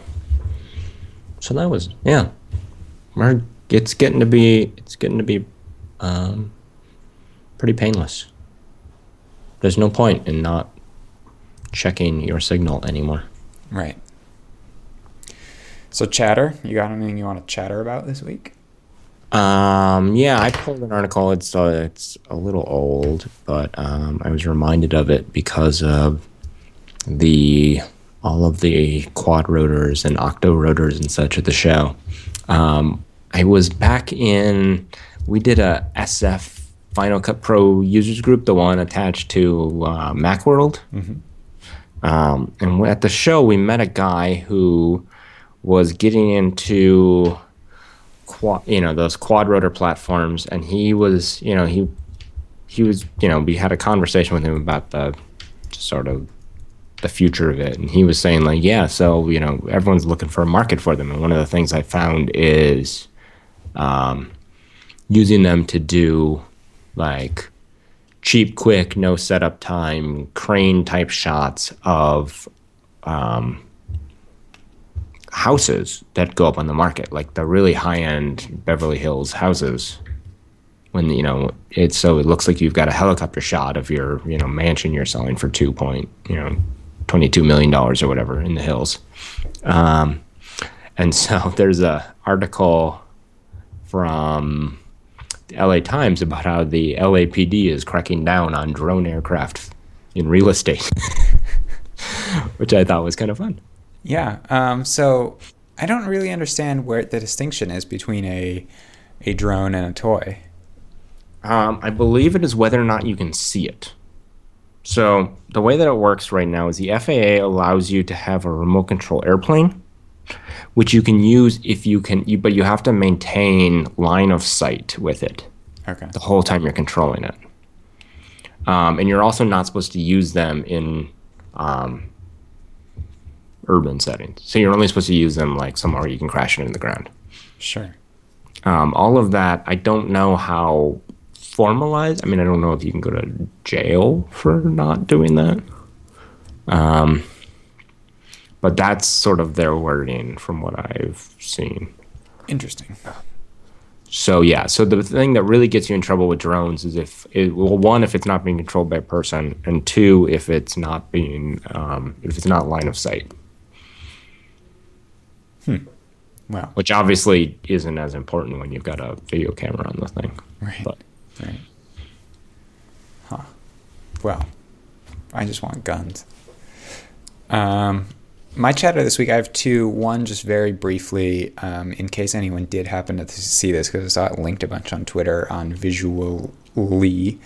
So that was yeah. It's getting to be it's getting to be um, pretty painless. There's no point in not checking your signal anymore. Right. So chatter, you got anything you want to chatter about this week? Um, yeah, I pulled an article. It's uh, it's a little old, but um, I was reminded of it because of the all of the quad rotors and octo rotors and such at the show. Um, I was back in, we did a SF Final Cut Pro users group, the one attached to uh, Macworld. Um, and at the show, we met a guy who was getting into, quad, you know, those quad rotor platforms, and he was, you know, he he was, you know, we had a conversation with him about the sort of the future of it, and he was saying like, yeah, so you know, everyone's looking for a market for them, and one of the things I found is um, using them to do like cheap, quick, no setup time, crane type shots of um, houses that go up on the market, like the really high end Beverly Hills houses. When you know it's so it looks like you've got a helicopter shot of your you know mansion you're selling for two point you know twenty two million dollars or whatever in the hills, um, and so there's a article from LA Times about how the LAPD is cracking down on drone aircraft in real estate, which I thought was kind of fun. Yeah. Um, so I don't really understand where the distinction is between a a drone and a toy. Um, I believe it is whether or not you can see it. So the way that it works right now is the FAA allows you to have a remote control airplane, which you can use if you can, you, but you have to maintain line of sight with it Okay. the whole time you're controlling it. Um, and you're also not supposed to use them in um, urban settings. So you're only supposed to use them like somewhere you can crash it into the ground. Sure. Um, all of that, I don't know how formalized. I mean, I don't know if you can go to jail for not doing that. Um, but that's sort of their wording from what I've seen. Interesting. So yeah, so the thing that really gets you in trouble with drones is if it, well, one, if it's not being controlled by a person, and two, if it's not being um, if it's not line of sight, Hmm. Wow. which obviously isn't as important when you've got a video camera on the thing. Right. But Right. Huh. Well, I just want guns. Um, my chatter this week, I have two. One, just very briefly, um, in case anyone did happen to see this, because I saw it linked a bunch on Twitter on Visual.ly,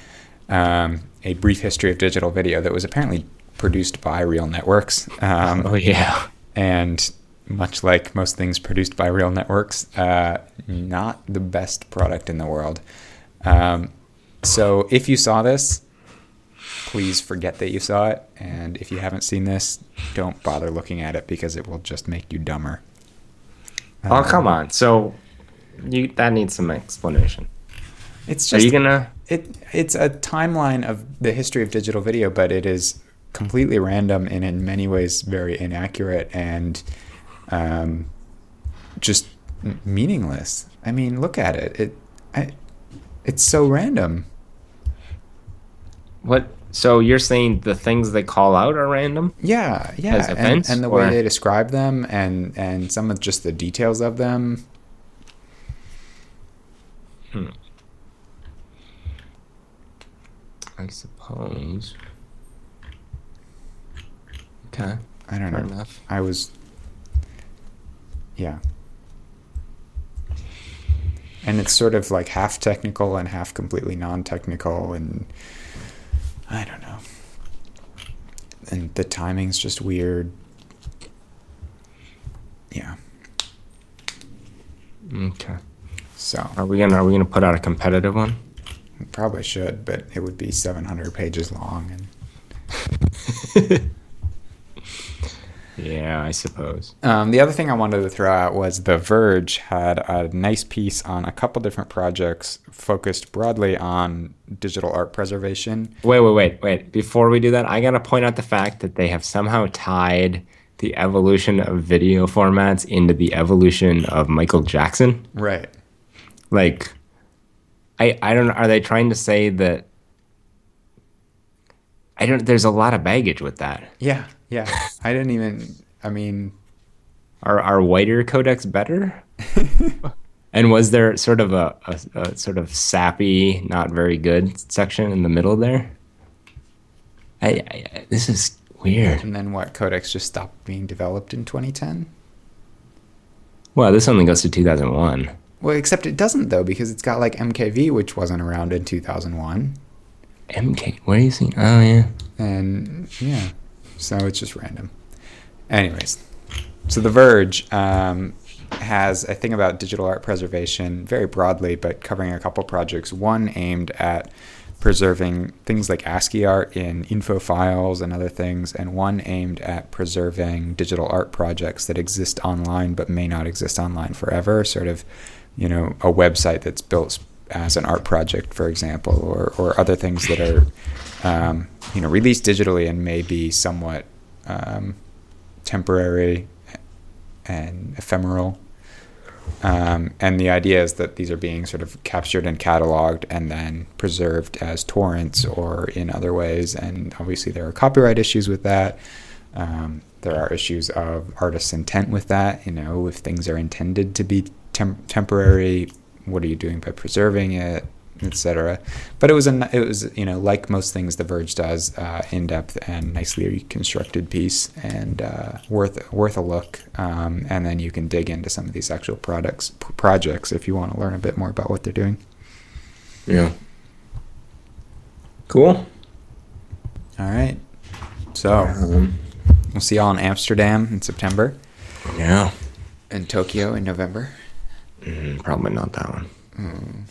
um, a brief history of digital video that was apparently produced by RealNetworks. Um, oh yeah, and much like most things produced by real networks, uh, not the best product in the world. Um, so if you saw this, please forget that you saw it. And if you haven't seen this, don't bother looking at it because it will just make you dumber. oh come on. So you that needs some explanation. It's Are just you gonna? it. It's a timeline of the history of digital video, but it is completely random and in many ways very inaccurate and um, just meaningless. I mean, look at it. It, I, it's so random. What? So you're saying the things they call out are random? Yeah, yeah, As and, events, and the way they describe them, and and some of just the details of them. Hmm. I suppose. Okay. I don't Fair know. enough. I was, yeah. And it's sort of like half technical and half completely non-technical, and I don't know. And the timing's just weird. Yeah. Okay. So Are we gonna Are we gonna put out a competitive one? probably should, but it would be 700 pages long, and Yeah, I suppose. Um, the other thing I wanted to throw out was The Verge had a nice piece on a couple different projects focused broadly on digital art preservation. Wait, wait, wait, wait. Before we do that, I gotta point out the fact that they have somehow tied the evolution of video formats into the evolution of Michael Jackson. Right. Like, I I don't know. Are they trying to say that? I don't. There's a lot of baggage with that. Yeah. Yeah. I didn't even. I mean, Are are whiter codecs better? and was there sort of a, a, a sort of sappy, not very good section in the middle there? I, I this is Weird. And then what? Codecs just stopped being developed in 2010. Well, this only goes to 2001. Well, except it doesn't though, because it's got like MKV, which wasn't around in 2001, MK. What are you seeing? Oh yeah. and yeah, so it's just random. Anyways, so The Verge um, has a thing about digital art preservation very broadly, but covering a couple projects. One aimed at preserving things like ASCII art in info files and other things, and one aimed at preserving digital art projects that exist online but may not exist online forever. Sort of, you know, a website that's built as an art project, for example, or, or other things that are, um, you know, released digitally and may be somewhat um, temporary and ephemeral. Um, and the idea is that these are being sort of captured and cataloged and then preserved as torrents or in other ways. And obviously, there are copyright issues with that. Um, there are issues of artist's intent with that. You know, if things are intended to be tem- temporary, what are you doing by preserving it, etc. But it was a it was you know like most things The Verge does, uh, in depth and nicely constructed piece, and uh, worth worth a look. Um, and then you can dig into some of these actual products p- projects if you want to learn a bit more about what they're doing. Yeah. Cool. All right, so Um, we'll see y'all in Amsterdam in September, yeah. and Tokyo in November. Mm, probably not that one.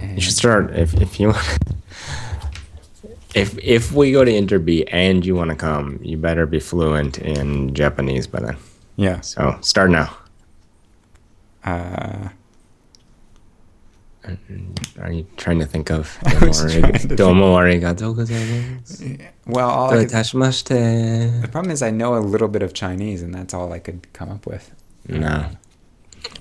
And You should start if if you want. if if we go to Inter BEE and you want to come, you better be fluent in Japanese by then. yeah. So start now. Uh, Are you trying to think of I was trying to think. domo arigato gozaimasu? well, all I could, the problem is I know a little bit of Chinese, and that's all I could come up with. No.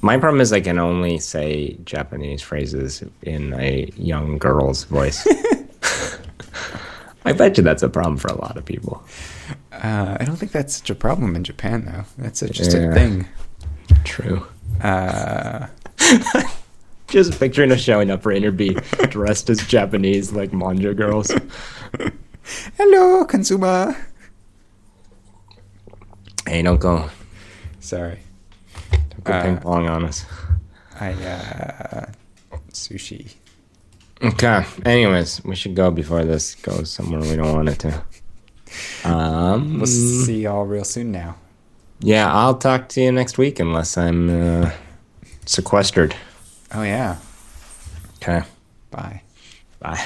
My problem is I can only say Japanese phrases in a young girl's voice. I bet you that's a problem for a lot of people. Uh, I don't think that's such a problem in Japan, though. That's a, just a thing. True. Uh, Just picturing us showing up for Inter BEE dressed as Japanese, like manja girls. hello, consumer. Hey, don't go, Sorry, don't go Uh, ping pong on us. I uh, sushi. Okay. Anyways, we should go before this goes somewhere we don't want it to. Um, We'll see y'all real soon now. yeah, I'll talk to you next week unless I'm uh, sequestered. Oh yeah. Okay. Bye. Bye.